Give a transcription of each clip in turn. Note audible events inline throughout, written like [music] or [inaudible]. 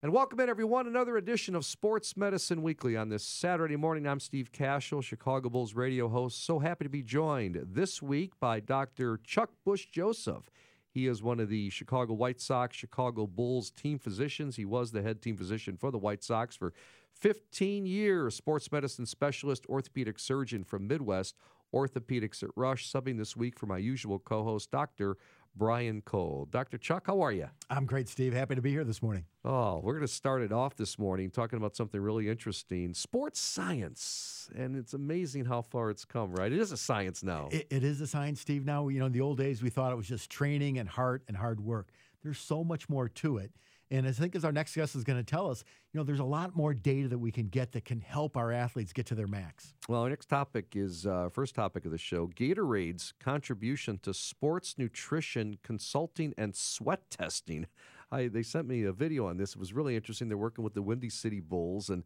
And welcome in, everyone. Another edition of Sports Medicine Weekly on this Saturday morning. I'm Steve Kashul, Chicago Bulls radio host. So happy to be joined this week by Dr. Chuck Bush Joseph. He is one of the Chicago White Sox, Chicago Bulls team physicians. He was the head team physician for the White Sox for 15 years. Sports medicine specialist, orthopedic surgeon from Midwest Orthopedics at Rush, subbing this week for my usual co host, Dr. Brian Cole. Dr. Chuck, how are you? I'm great, Steve. Happy to be here this morning. Oh, we're going to start it off this morning talking about something really interesting sports science. And it's amazing how far it's come, right? It is a science now. It, it is a science, Steve. Now, you know, in the old days, we thought it was just training and heart and hard work. There's so much more to it. And I think as our next guest is going to tell us, you know, there's a lot more data that we can get that can help our athletes get to their max. Well, our next topic is uh, first topic of the show: Gatorade's contribution to sports nutrition consulting and sweat testing. I, they sent me a video on this. It was really interesting. They're working with the Windy City Bulls and.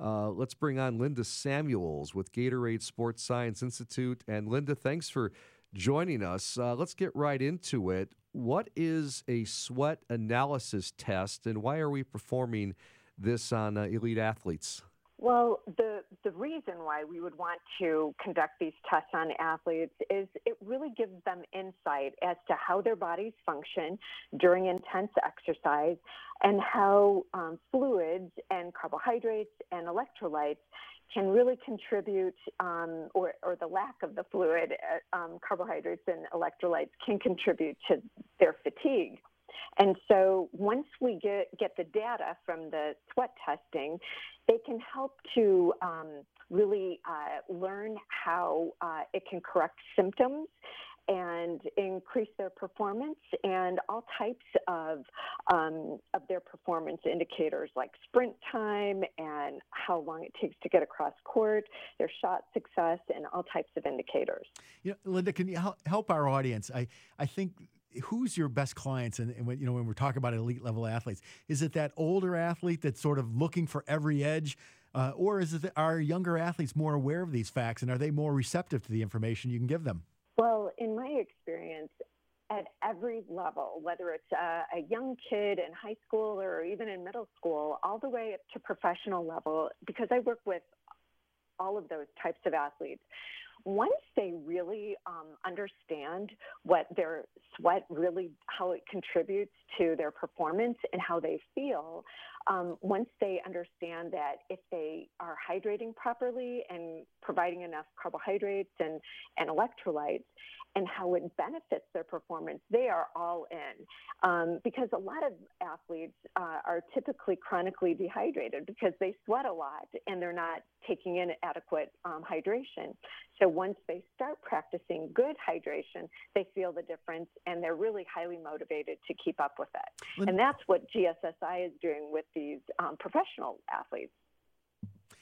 Uh, let's bring on Linda Samuels with Gatorade Sports Science Institute. And Linda, thanks for joining us. Uh, let's get right into it. What is a sweat analysis test, and why are we performing this on uh, elite athletes? Well, the, the reason why we would want to conduct these tests on athletes is it really gives them insight as to how their bodies function during intense exercise and how um, fluids and carbohydrates and electrolytes can really contribute, um, or, or the lack of the fluid, uh, um, carbohydrates and electrolytes can contribute to their fatigue. And so once we get, get the data from the sweat testing, they can help to um, really uh, learn how uh, it can correct symptoms and increase their performance and all types of um, of their performance indicators like sprint time and how long it takes to get across court, their shot success, and all types of indicators. You know, Linda, can you help our audience? I I think who's your best clients and, and, when you know when we're talking about elite level athletes is it that older athlete that's sort of looking for every edge uh, or is it are younger athletes more aware of these facts and are they more receptive to the information you can give them well, in my experience, at every level, whether it's a, a, young kid in high school or even in middle school, all the way up to professional level, because I work with all of those types of athletes. Once they really um, understand what their sweat really, how it contributes to their performance and how they feel, um, once they understand that if they are hydrating properly and providing enough carbohydrates and, and electrolytes, and how it benefits their performance, they are all in. Um, because a lot of athletes uh, are typically chronically dehydrated because they sweat a lot and they're not taking in adequate um, hydration. So once they start practicing good hydration, they feel the difference and they're really highly motivated to keep up with it. And that's what GSSI is doing with these um, professional athletes.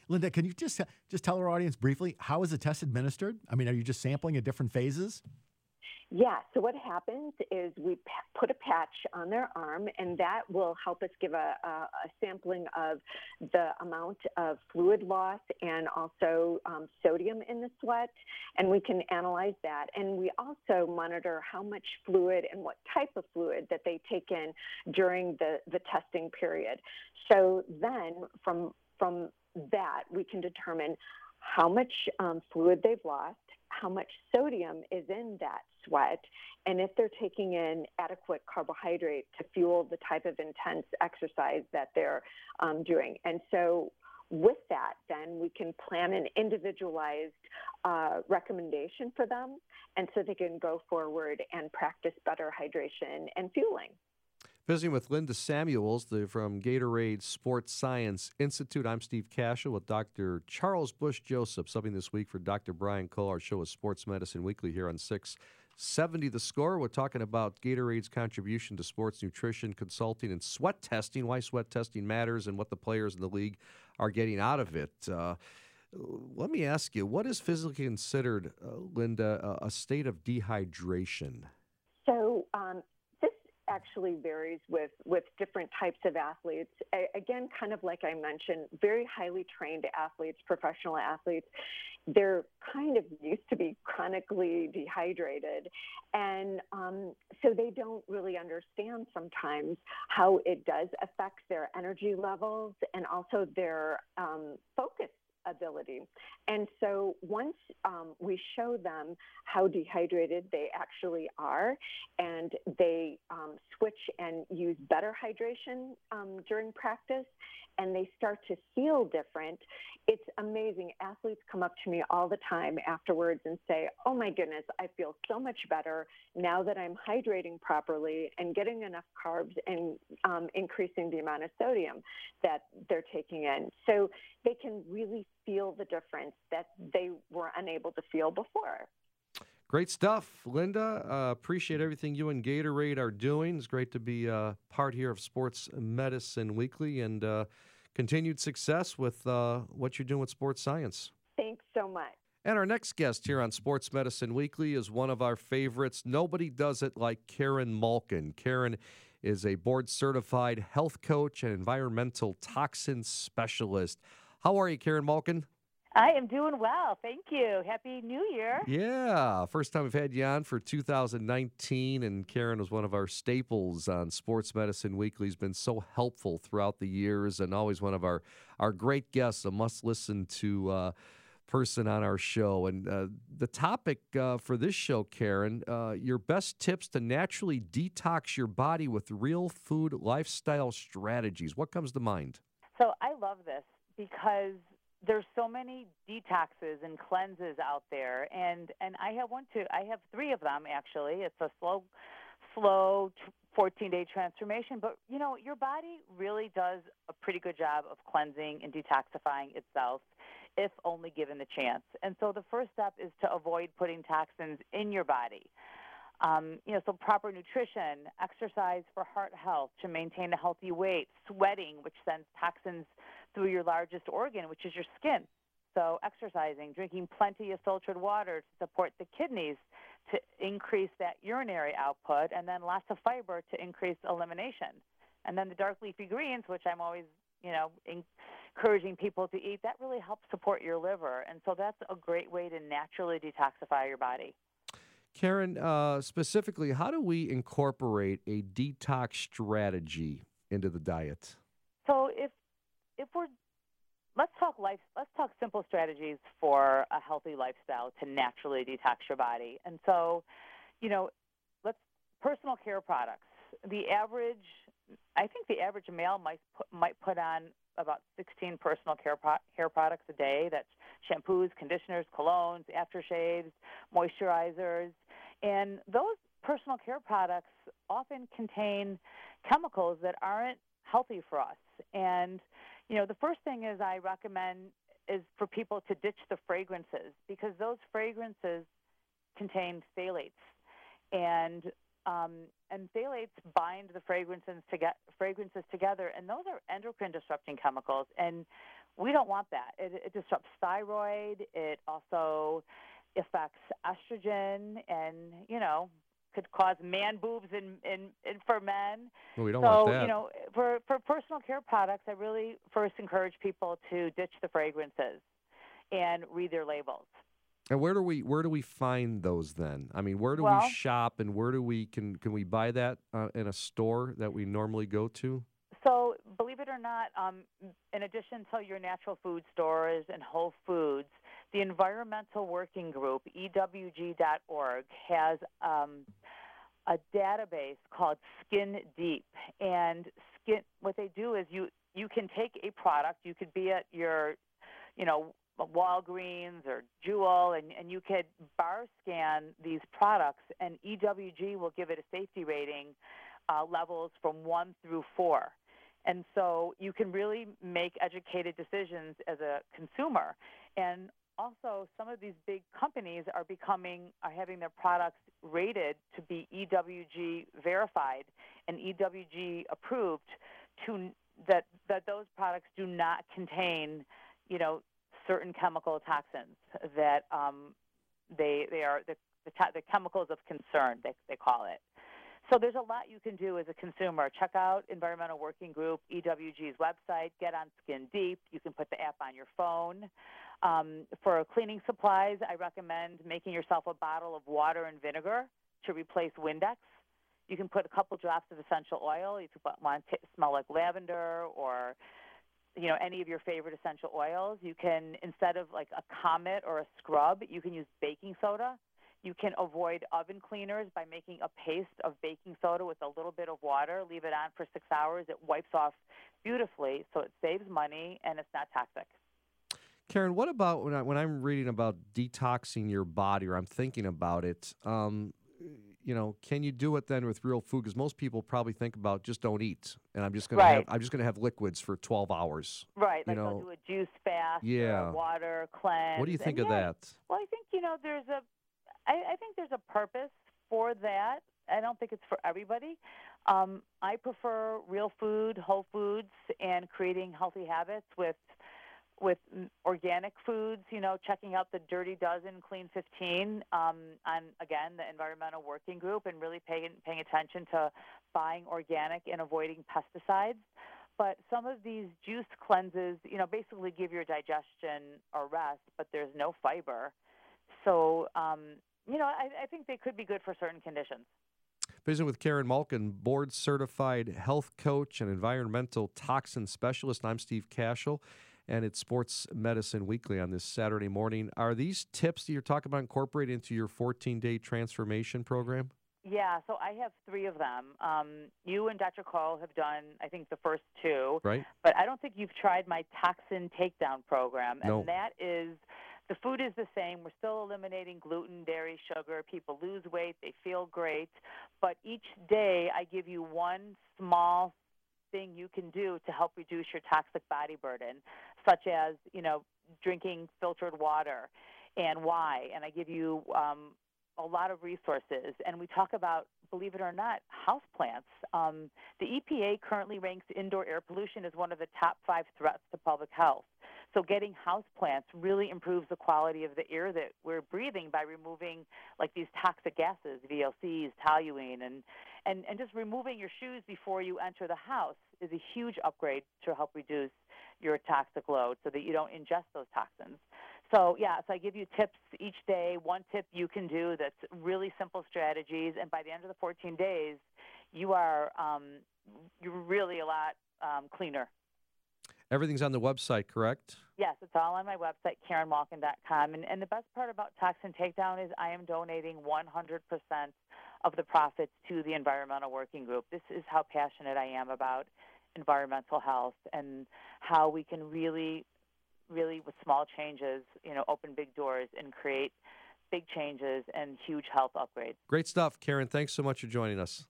Linda, can you just just tell our audience briefly how is the test administered? I mean, are you just sampling at different phases? Yeah, so what happens is we put a patch on their arm, and that will help us give a, a, a sampling of the amount of fluid loss and also um, sodium in the sweat, and we can analyze that. And we also monitor how much fluid and what type of fluid that they take in during the, the testing period. So then, from from that, we can determine how much um, fluid they've lost, how much sodium is in that sweat, and if they're taking in adequate carbohydrate to fuel the type of intense exercise that they're um, doing. And so with that, then we can plan an individualized uh, recommendation for them, and so they can go forward and practice better hydration and fueling. Visiting with Linda Samuels the, from Gatorade Sports Science Institute. I'm Steve Kashul with Dr. Charles Bush Joseph, subbing this week for Dr. Brian Cole. Our show is Sports Medicine Weekly here on 670 The Score. We're talking about Gatorade's contribution to sports nutrition, consulting, and sweat testing, why sweat testing matters, and what the players in the league are getting out of it. Uh, let me ask you, what is physically considered, uh, Linda, a state of dehydration? So, um, actually varies with, with different types of athletes. Again, kind of like I mentioned, very highly trained athletes, professional athletes, they're kind of used to be chronically dehydrated. And um, so they don't really understand sometimes how it does affect their energy levels and also their um, focus ability. And so once um, we show them how dehydrated they actually are, and they um, switch and use better hydration um, during practice, and they start to feel different, it's amazing. Athletes come up to me all the time afterwards and say, Oh my goodness, I feel so much better now that I'm hydrating properly and getting enough carbs and um, increasing the amount of sodium that they're taking in. So they can really feel the difference that they were unable to feel before. Great stuff, Linda. Uh, appreciate everything you and Gatorade are doing. It's great to be uh, part here of Sports Medicine Weekly and uh, continued success with uh, what you're doing with sports science. Thanks so much. And our next guest here on Sports Medicine Weekly is one of our favorites. Nobody does it like Karen Malkin. Karen is a board certified health coach and environmental toxin specialist. How are you, Karen Malkin? I am doing well. Thank you. Happy New Year. Yeah. First time we've had you on for 2019, and Karen was one of our staples on Sports Medicine Weekly. Has been so helpful throughout the years and always one of our, our great guests, a must listen to uh, person on our show. And uh, the topic uh, for this show, Karen, uh, your best tips to naturally detox your body with real food lifestyle strategies. What comes to mind? So I love this because there's so many detoxes and cleanses out there and and I have one too. I have 3 of them actually. It's a slow slow 14 day transformation, but you know, your body really does a pretty good job of cleansing and detoxifying itself if only given the chance. And so the first step is to avoid putting toxins in your body. Um, you know, so proper nutrition, exercise for heart health to maintain a healthy weight, sweating, which sends toxins through your largest organ, which is your skin. So, exercising, drinking plenty of filtered water to support the kidneys to increase that urinary output, and then lots of fiber to increase elimination. And then the dark leafy greens, which I'm always, you know, encouraging people to eat, that really helps support your liver. And so that's a great way to naturally detoxify your body. Karen, uh, specifically, how do we incorporate a detox strategy into the diet? So if if we're let's talk life let's talk simple strategies for a healthy lifestyle to naturally detox your body. And so you know let's personal care products. The average i think the average male might put, might put on about 16 personal care pro- hair products a day. That's shampoos conditioners colognes aftershaves moisturizers. And those personal care products often contain chemicals that aren't healthy for us. And you know, the first thing is I recommend is for people to ditch the fragrances because those fragrances contain phthalates, and um, and phthalates bind the fragrances fragrances together, and those are endocrine disrupting chemicals, and we don't want that. It, it disrupts thyroid. It also affects estrogen, and you know could cause man boobs in, in, in for men. Well, we don't so, want that. you know, for, for personal care products, I really first encourage people to ditch the fragrances and read their labels. And where do we where do we find those then? I mean, where do Well- we shop and where do we can can we buy that uh, in a store that we normally go to? So, believe it or not, um, in addition to your natural food stores and Whole Foods, the Environmental Working Group, EWG.org, has um, a database called Skin Deep. And skin, what they do is you you can take a product. You could be at your, you know, Walgreens or Jewel, and, and you could bar scan these products, and EWG will give it a safety rating uh, levels from one through four. And so you can really make educated decisions as a consumer. And also, some of these big companies are becoming, are having their products rated to be EWG verified and EWG approved to that, that those products do not contain, you know, certain chemical toxins that um, they, they are the, the, the chemicals of concern, they, they call it. So there's a lot you can do as a consumer. Check out Environmental Working Group, EWG's website. Get on Skin Deep. You can put the app on your phone. Um, for cleaning supplies, I recommend making yourself a bottle of water and vinegar to replace Windex. You can put a couple drops of essential oil. You want to smell like lavender or you know any of your favorite essential oils, you can instead of like a comet or a scrub, you can use baking soda. You can avoid oven cleaners by making a paste of baking soda with a little bit of water. Leave it on for six hours. It wipes off beautifully, so it saves money and it's not toxic. Karen, what about when, I, when I'm reading about detoxing your body or I'm thinking about it? Um, you know, can you do it then with real food? Because most people probably think about just don't eat, and I'm just gonna Right. have I'm just gonna have liquids for 12 hours. Right, You like know, they'll do a juice fast, yeah. water cleanse. What do you think and of yeah, that? Well, I think you know there's a, I, I think there's a purpose for that. I don't think it's for everybody. Um, I prefer real food, whole foods, and creating healthy habits with with organic foods. You know, checking out the Dirty Dozen, Clean 15 um, again the Environmental Working Group, and really paying paying attention to buying organic and avoiding pesticides. But some of these juice cleanses, you know, basically give your digestion a rest, but there's no fiber. So, um, you know, I, I think they could be good for certain conditions. Visit with Karen Malkin, board certified health coach and environmental toxin specialist. I'm Steve Kashul, and it's Sports Medicine Weekly on this Saturday morning. Are these tips that you're talking about incorporated into your 14 day transformation program? Yeah, so I have three of them. Um, you and Dr. Cole have done, I think, the first two, Right? but I don't think you've tried my toxin takedown program. And No. that is the food is the same. We're still eliminating gluten, dairy, sugar. People lose weight, they feel great. But each day, I give you one small thing you can do to help reduce your toxic body burden, such as, you know, drinking filtered water and why. And I give you um, a lot of resources. And we talk about, believe it or not, houseplants. Um, the EPA currently ranks indoor air pollution as one of the top five threats to public health. So getting houseplants really improves the quality of the air that we're breathing by removing like these toxic gases, VOCs, toluene, and, and, and just removing your shoes before you enter the house is a huge upgrade to help reduce your toxic load so that you don't ingest those toxins. So yeah, so I give you tips each day. One tip you can do that's really simple strategies, and by the end of the 14 days, you are um, you're really a lot um, cleaner. Everything's on the website, correct? Yes, it's all on my website, KarenMalkin.com. And, and the best part about Toxin Takedown is I am donating 100% of the profits to the Environmental Working Group. This is how passionate I am about environmental health and how we can really, really, with small changes, you know, open big doors and create big changes and huge health upgrades. Great stuff, Karen. Thanks so much for joining us.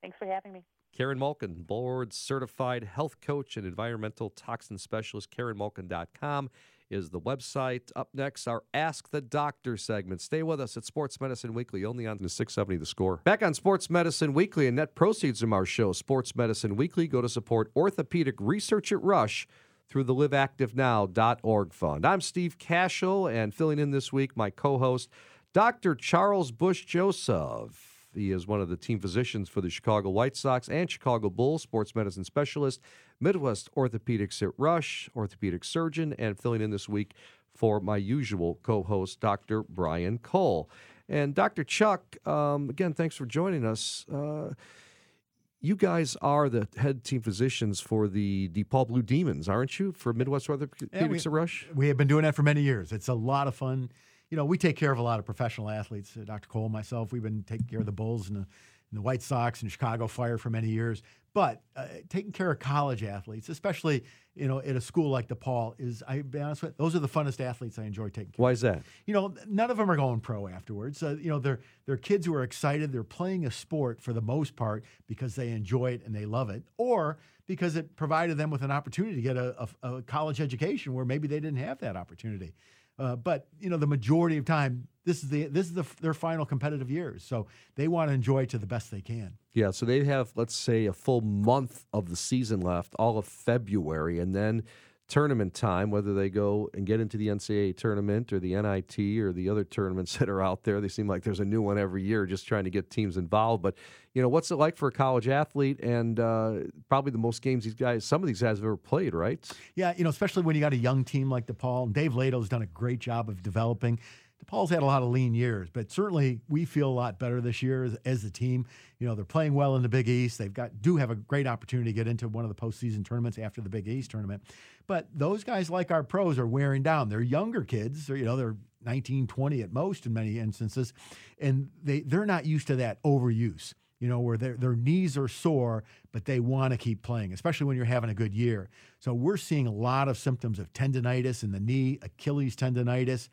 Thanks for having me. Karen Malkin, board certified health coach and environmental toxin specialist. KarenMalkin.com is the website. Up next, our Ask the Doctor segment. Stay with us at Sports Medicine Weekly, only on the 670 The Score. Back on Sports Medicine Weekly and net proceeds from our show, Sports Medicine Weekly, go to support orthopedic research at Rush through the liveactivenow.org fund. I'm Steve Kashul, and filling in this week, my co host, Dr. Charles Bush Joseph. He is one of the team physicians for the Chicago White Sox and Chicago Bulls, sports medicine specialist, Midwest Orthopedics at Rush, orthopedic surgeon, and filling in this week for my usual co host, Dr. Brian Cole. And Dr. Chuck, um, again, thanks for joining us. Uh, you guys are the head team physicians for the DePaul Blue Demons, aren't you? For Midwest Orthopedics we- at Rush? We have been doing that for many years. It's a lot of fun. You know, we take care of a lot of professional athletes. Uh, Dr. Cole, myself, we've been taking care of the Bulls and the, and the White Sox and Chicago Fire for many years. But uh, taking care of college athletes, especially you know at a school like DePaul, is I be honest with you, those are the funnest athletes I enjoy taking care. Of. Why is that? You know, none of them are going pro afterwards. Uh, you know, they're they're kids who are excited. They're playing a sport for the most part because they enjoy it and they love it, or because it provided them with an opportunity to get a, a, a college education where maybe they didn't have that opportunity. Uh, but you know, the majority of time, this is the this is the, their final competitive years, so they want to enjoy to the best they can. Yeah, so they have, let's say, a full month of the season left, all of February, and then tournament time, whether they go and get into the NCAA tournament or the NIT or the other tournaments [laughs] that are out there. They seem like there's a new one every year, just trying to get teams involved. But you know, what's it like for a college athlete? And uh, probably the most games these guys, some of these guys have ever played, right? Yeah, you know, especially when you got a young team like DePaul. Dave Leitao's done a great job of developing. DePaul's had a lot of lean years, but certainly we feel a lot better this year as, as a team. You know, they're playing well in the Big East. They've got do have a great opportunity to get into one of the postseason tournaments after the Big East tournament. But those guys, like our pros, are wearing down. They're younger kids. You know, they're 19, 20 at most in many instances, and they they're not used to that overuse you know, where their, their knees are sore, but they want to keep playing, especially when you're having a good year. So we're seeing a lot of symptoms of tendonitis in the knee, Achilles tendonitis,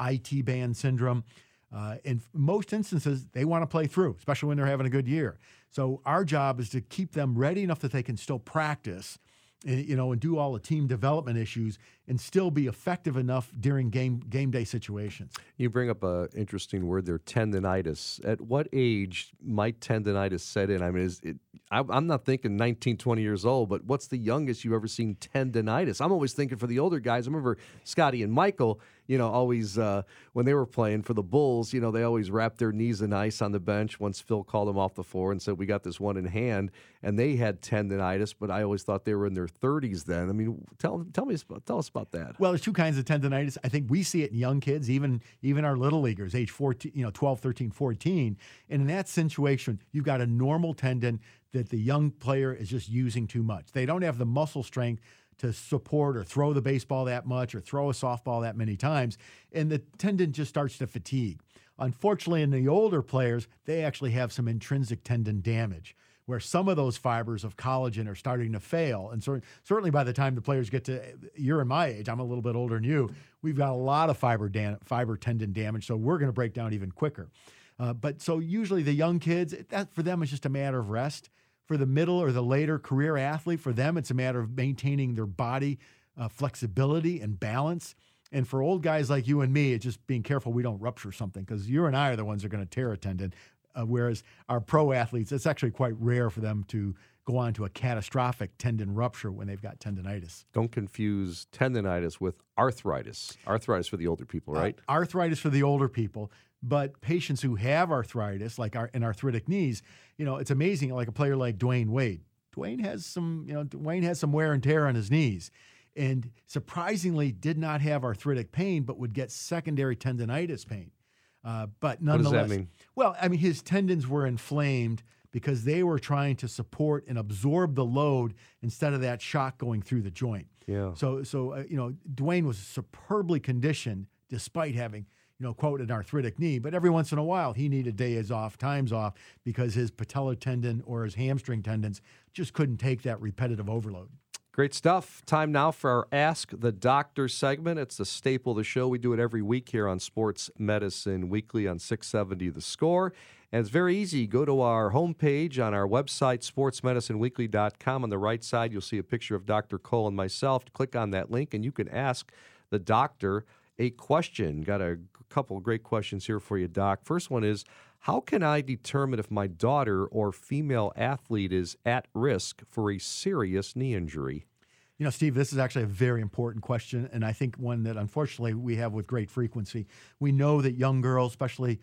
IT band syndrome. Uh, in most instances, they want to play through, especially when they're having a good year. So our job is to keep them ready enough that they can still practice, eh, you know, and do all the team development issues, and still be effective enough during game game day situations. You bring up an interesting word there, tendonitis. At what age might tendonitis set in? I mean, is it? I, I'm not thinking 19, 20 years old, but what's the youngest you've ever seen tendonitis? I'm always thinking for the older guys. I remember Scotty and Michael you know, always uh, when they were playing for the Bulls, you know, they always wrapped their knees in ice on the bench. Once Phil called them off the floor and said, "We got this one in hand," and they had tendonitis, but I always thought they were in their 30s then. I mean, tell tell me tell us about that. Well, there's two kinds of tendonitis. I think we see it in young kids, even even our little leaguers, age 14, you know, 12, 13, 14. And in that situation, you've got a normal tendon that the young player is just using too much. They don't have the muscle strength to support or throw the baseball that much or throw a softball that many times, and the tendon just starts to fatigue. Unfortunately, in the older players, they actually have some intrinsic tendon damage where some of those fibers of collagen are starting to fail. And so, certainly by the time the players get to, you're in my age, I'm a little bit older than you, we've got a lot of fiber, dan- fiber tendon damage. So we're going to break down even quicker. Uh, but so usually the young kids, that for them is just a matter of rest for the middle or the later career athlete, for them, it's a matter of maintaining their body uh, flexibility and balance. And for old guys like you and me, it's just being careful we don't rupture something because you and I are the ones that are going to tear a tendon. Uh, whereas our pro athletes, it's actually quite rare for them to go on to a catastrophic tendon rupture when they've got tendonitis. Don't confuse tendonitis with arthritis. Arthritis for the older people, right? Uh, arthritis for the older people. But patients who have arthritis, like our, in arthritic knees, you know, it's amazing. Like a player like Dwyane Wade. Dwyane has some, you know, Dwyane has some wear and tear on his knees, and surprisingly did not have arthritic pain, but would get secondary tendonitis pain. Uh, but nonetheless, what does that mean? Well, I mean, his tendons were inflamed because they were trying to support and absorb the load instead of that shock going through the joint. Yeah. So, so uh, you know, Dwyane was superbly conditioned despite having you know, quote, an arthritic knee. But every once in a while, he needed days off, times off, because his patellar tendon or his hamstring tendons just couldn't take that repetitive overload. Great stuff. Time now for our Ask the Doctor segment. It's the staple of the show. We do it every week here on Sports Medicine Weekly on 670 The Score. And it's very easy. Go to our homepage on our website, sportsmedicineweekly.com. On the right side, you'll see a picture of Dr. Cole and myself. Click on that link, and you can ask the doctor a question. Got a couple great questions here for you, Doc. First one is How can I determine if my daughter or female athlete is at risk for a serious knee injury? You know, Steve, this is actually a very important question, and I think one that unfortunately we have with great frequency. We know that young girls, especially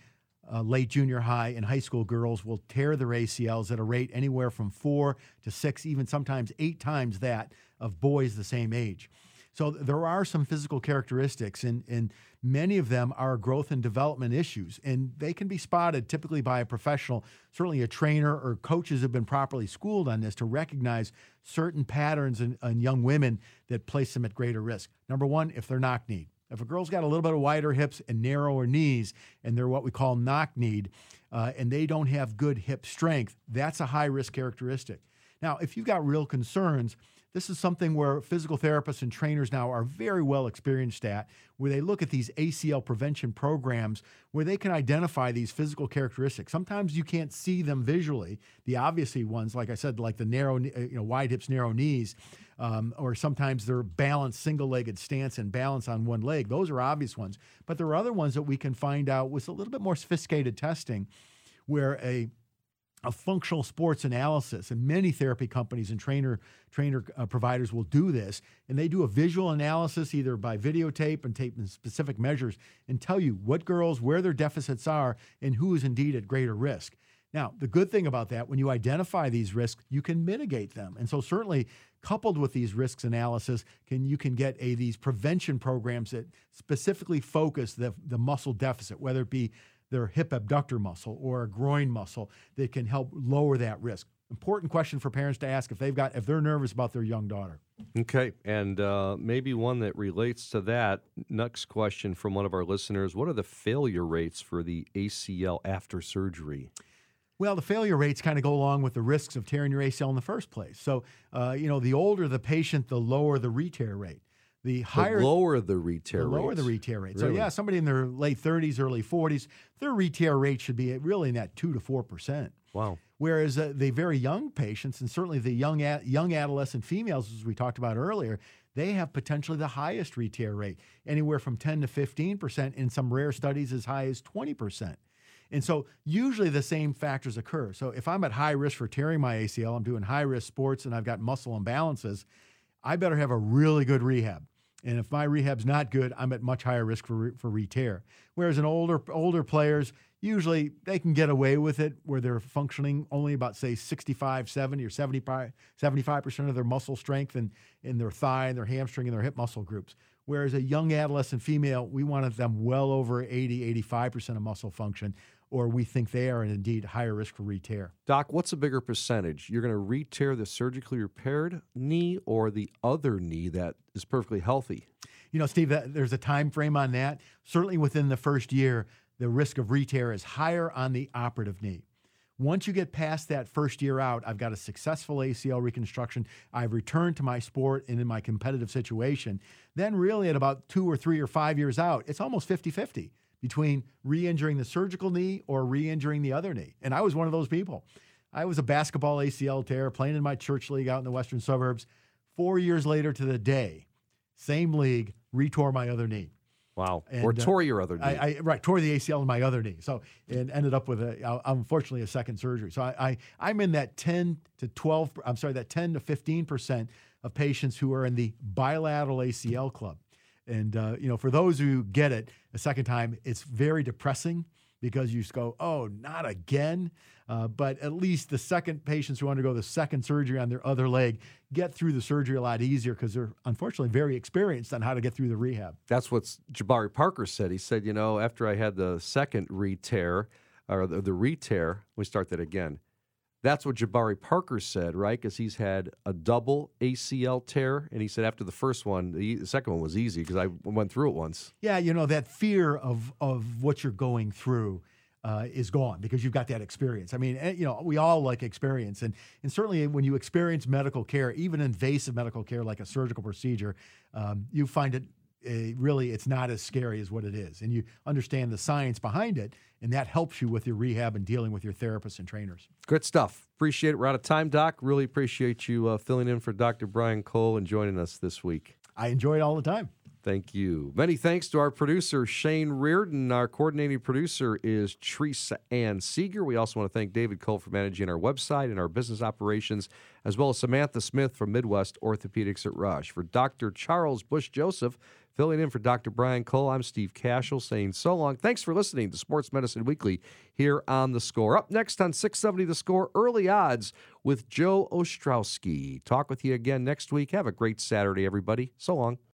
uh, late junior high and high school girls, will tear their ACLs at a rate anywhere from four to six, even sometimes eight times that of boys the same age. So there are some physical characteristics, and, and many of them are growth and development issues, and they can be spotted typically by a professional, certainly a trainer or coaches have been properly schooled on this to recognize certain patterns in, in young women that place them at greater risk. Number one, if they're knock kneed. If a girl's got a little bit of wider hips and narrower knees, and they're what we call knock kneed, uh, and they don't have good hip strength, that's a high risk characteristic. Now, if you've got real concerns, this is something where physical therapists and trainers now are very well experienced at, where they look at these ACL prevention programs where they can identify these physical characteristics. Sometimes you can't see them visually, the obviously ones, like I said, like the narrow, you know, wide hips, narrow knees, um, or sometimes they're balanced, single-legged stance and balance on one leg. Those are obvious ones. But there are other ones that we can find out with a little bit more sophisticated testing, where a a functional sports analysis, and many therapy companies and trainer trainer uh, providers will do this, and they do a visual analysis either by videotape and tape specific measures and tell you what girls where their deficits are and who is indeed at greater risk. Now, the good thing about that, when you identify these risks, you can mitigate them, and so certainly coupled with these risks analysis, can you can get a these prevention programs that specifically focus the the muscle deficit, whether it be their hip abductor muscle or a groin muscle that can help lower that risk. Important question for parents to ask if they've got if they're nervous about their young daughter. Okay, and uh, maybe one that relates to that. Next question from one of our listeners: What are the failure rates for the ACL after surgery? Well, the failure rates kind of go along with the risks of tearing your ACL in the first place. So, uh, you know, the older the patient, the lower the re-tear rate. The higher the lower the re-tear the lower the re-tear rate. Really? So yeah, somebody in their late 30s, early 40s, their re-tear rate should be really in that two to four percent. Wow. Whereas uh, the very young patients, and certainly the young young adolescent females, as we talked about earlier, they have potentially the highest re-tear rate, anywhere from 10 to 15 percent. In some rare studies, as high as 20 percent. And so usually the same factors occur. So if I'm at high risk for tearing my ACL, I'm doing high risk sports, and I've got muscle imbalances, I better have a really good rehab. And if my rehab's not good, I'm at much higher risk for re- for re-tear. Whereas in older older players, usually they can get away with it where they're functioning only about say 65, 70 or 75 75% of their muscle strength in, in their thigh and their hamstring and their hip muscle groups. Whereas a young adolescent female, we wanted them well over 80, 85% of muscle function or we think they are and indeed higher risk for re-tear. Doc, what's a bigger percentage? You're going to re-tear the surgically repaired knee or the other knee that is perfectly healthy? You know, Steve, there's a time frame on that. Certainly within the first year, the risk of re-tear is higher on the operative knee. Once you get past that first year out, I've got a successful ACL reconstruction. I've returned to my sport and in my competitive situation. Then, really, at about two or three or five years out, it's almost 50 50 between re injuring the surgical knee or re injuring the other knee. And I was one of those people. I was a basketball ACL tear playing in my church league out in the western suburbs. Four years later to the day, same league, retore my other knee. Wow. And, or uh, tore your other knee. I, I, right, tore the ACL in my other knee. So, and ended up with a, unfortunately, a second surgery. So I, I, I'm in that 10 to 12, I'm sorry, that 10 to 15% of patients who are in the bilateral ACL club. And uh, you know, for those who get it a second time, it's very depressing because you just go, "Oh, not again." Uh, but at least the second patients who undergo the second surgery on their other leg get through the surgery a lot easier because they're unfortunately very experienced on how to get through the rehab. That's what Jabari Parker said. He said, "You know, after I had the second re-tear or the, the re-tear, we start that again." That's what Jabari Parker said, right? Because he's had a double ACL tear, and he said after the first one, the, second one was easy because I went through it once. Yeah, you know that fear of of what you're going through. Uh, is gone because you've got that experience. I mean, eh, you know, we all like experience, and and certainly when you experience medical care, even invasive medical care like a surgical procedure, um, you find it uh, really it's not as scary as what it is, and you understand the science behind it, and that helps you with your rehab and dealing with your therapists and trainers. Good stuff. Appreciate it. We're out of time, Doc. Really appreciate you uh, filling in for Dr. Brian Cole and joining us this week. I enjoy it all the time. Thank you. Many thanks to our producer, Shane Reardon. Our coordinating producer is Teresa Ann Seeger. We also want to thank David Cole for managing our website and our business operations, as well as Samantha Smith from Midwest Orthopedics at Rush. For Dr. Charles Bush Joseph, Filling in for Dr. Brian Cole, I'm Steve Kashul saying so long. Thanks for listening to Sports Medicine Weekly here on The Score. Up next on 670 The Score, early odds with Joe Ostrowski. Talk with you again next week. Have a great Saturday, everybody. So long.